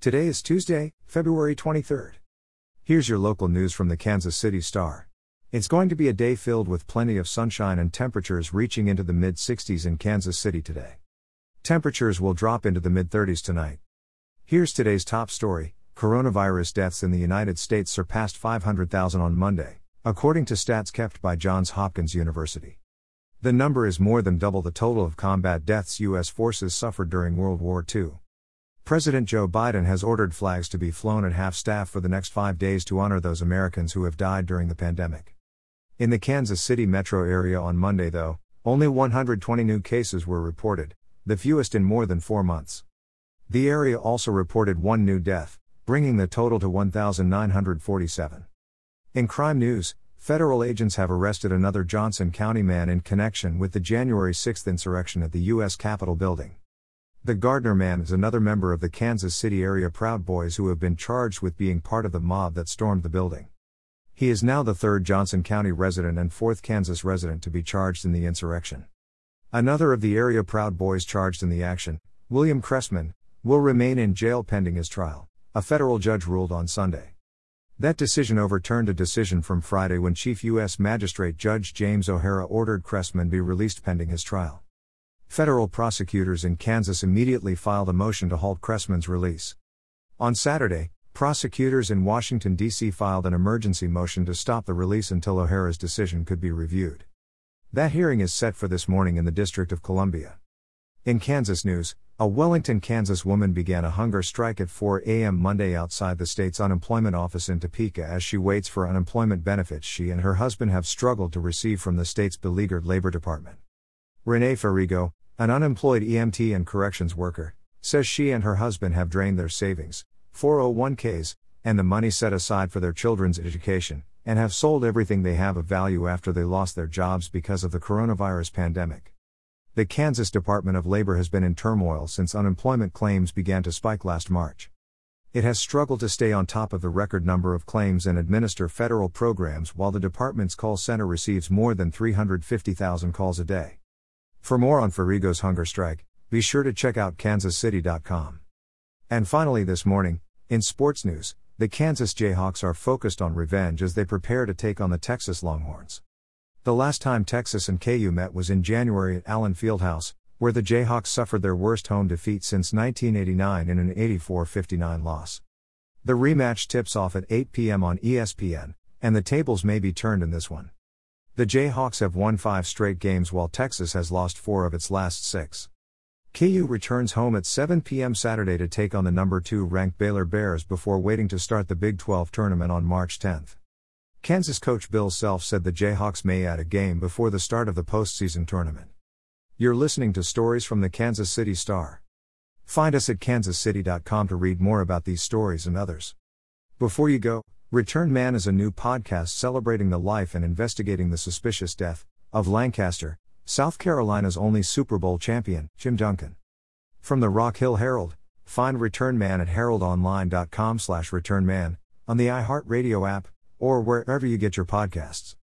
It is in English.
Today is Tuesday, February 23rd. Here's your local news from the Kansas City Star. It's going to be a day filled with plenty of sunshine and temperatures reaching into the mid 60s in Kansas City today. Temperatures will drop into the mid 30s tonight. Here's today's top story Coronavirus deaths in the United States surpassed 500,000 on Monday, according to stats kept by Johns Hopkins University. The number is more than double the total of combat deaths U.S. forces suffered during World War II. President Joe Biden has ordered flags to be flown at half staff for the next five days to honor those Americans who have died during the pandemic. In the Kansas City metro area on Monday, though, only 120 new cases were reported, the fewest in more than four months. The area also reported one new death, bringing the total to 1,947. In crime news, Federal agents have arrested another Johnson County man in connection with the January 6 insurrection at the U.S. Capitol building. The Gardner man is another member of the Kansas City area Proud Boys who have been charged with being part of the mob that stormed the building. He is now the third Johnson County resident and fourth Kansas resident to be charged in the insurrection. Another of the area Proud Boys charged in the action, William Chrestman, will remain in jail pending his trial, a federal judge ruled on Sunday. That decision overturned a decision from Friday when Chief U.S. Magistrate Judge James O'Hara ordered Chrestman be released pending his trial. Federal prosecutors in Kansas immediately filed a motion to halt Chrestman's release. On Saturday, prosecutors in Washington, D.C. filed an emergency motion to stop the release until O'Hara's decision could be reviewed. That hearing is set for this morning in the District of Columbia. In Kansas news, a Wellington, Kansas woman began a hunger strike at 4 a.m. Monday outside the state's unemployment office in Topeka as she waits for unemployment benefits she and her husband have struggled to receive from the state's beleaguered labor department. Renee Ferrigo, an unemployed EMT and corrections worker, says she and her husband have drained their savings, 401ks, and the money set aside for their children's education, and have sold everything they have of value after they lost their jobs because of the coronavirus pandemic. The Kansas Department of Labor has been in turmoil since unemployment claims began to spike last March. It has struggled to stay on top of the record number of claims and administer federal programs while the department's call center receives more than 350,000 calls a day. For more on Ferrigo's hunger strike, be sure to check out kansascity.com. And finally, this morning, in sports news, the Kansas Jayhawks are focused on revenge as they prepare to take on the Texas Longhorns. The last time Texas and KU met was in January at Allen Fieldhouse, where the Jayhawks suffered their worst home defeat since 1989 in an 84 59 loss. The rematch tips off at 8 p.m. on ESPN, and the tables may be turned in this one. The Jayhawks have won five straight games while Texas has lost four of its last six. KU returns home at 7 p.m. Saturday to take on the number 2 ranked Baylor Bears before waiting to start the Big 12 tournament on March 10. Kansas coach Bill Self said the Jayhawks may add a game before the start of the postseason tournament. You're listening to stories from the Kansas City Star. Find us at kansascity.com to read more about these stories and others. Before you go, Return Man is a new podcast celebrating the life and investigating the suspicious death of Lancaster, South Carolina's only Super Bowl champion, Jim Duncan. From the Rock Hill Herald, find Return Man at heraldonline.com/returnman on the iHeartRadio app or wherever you get your podcasts.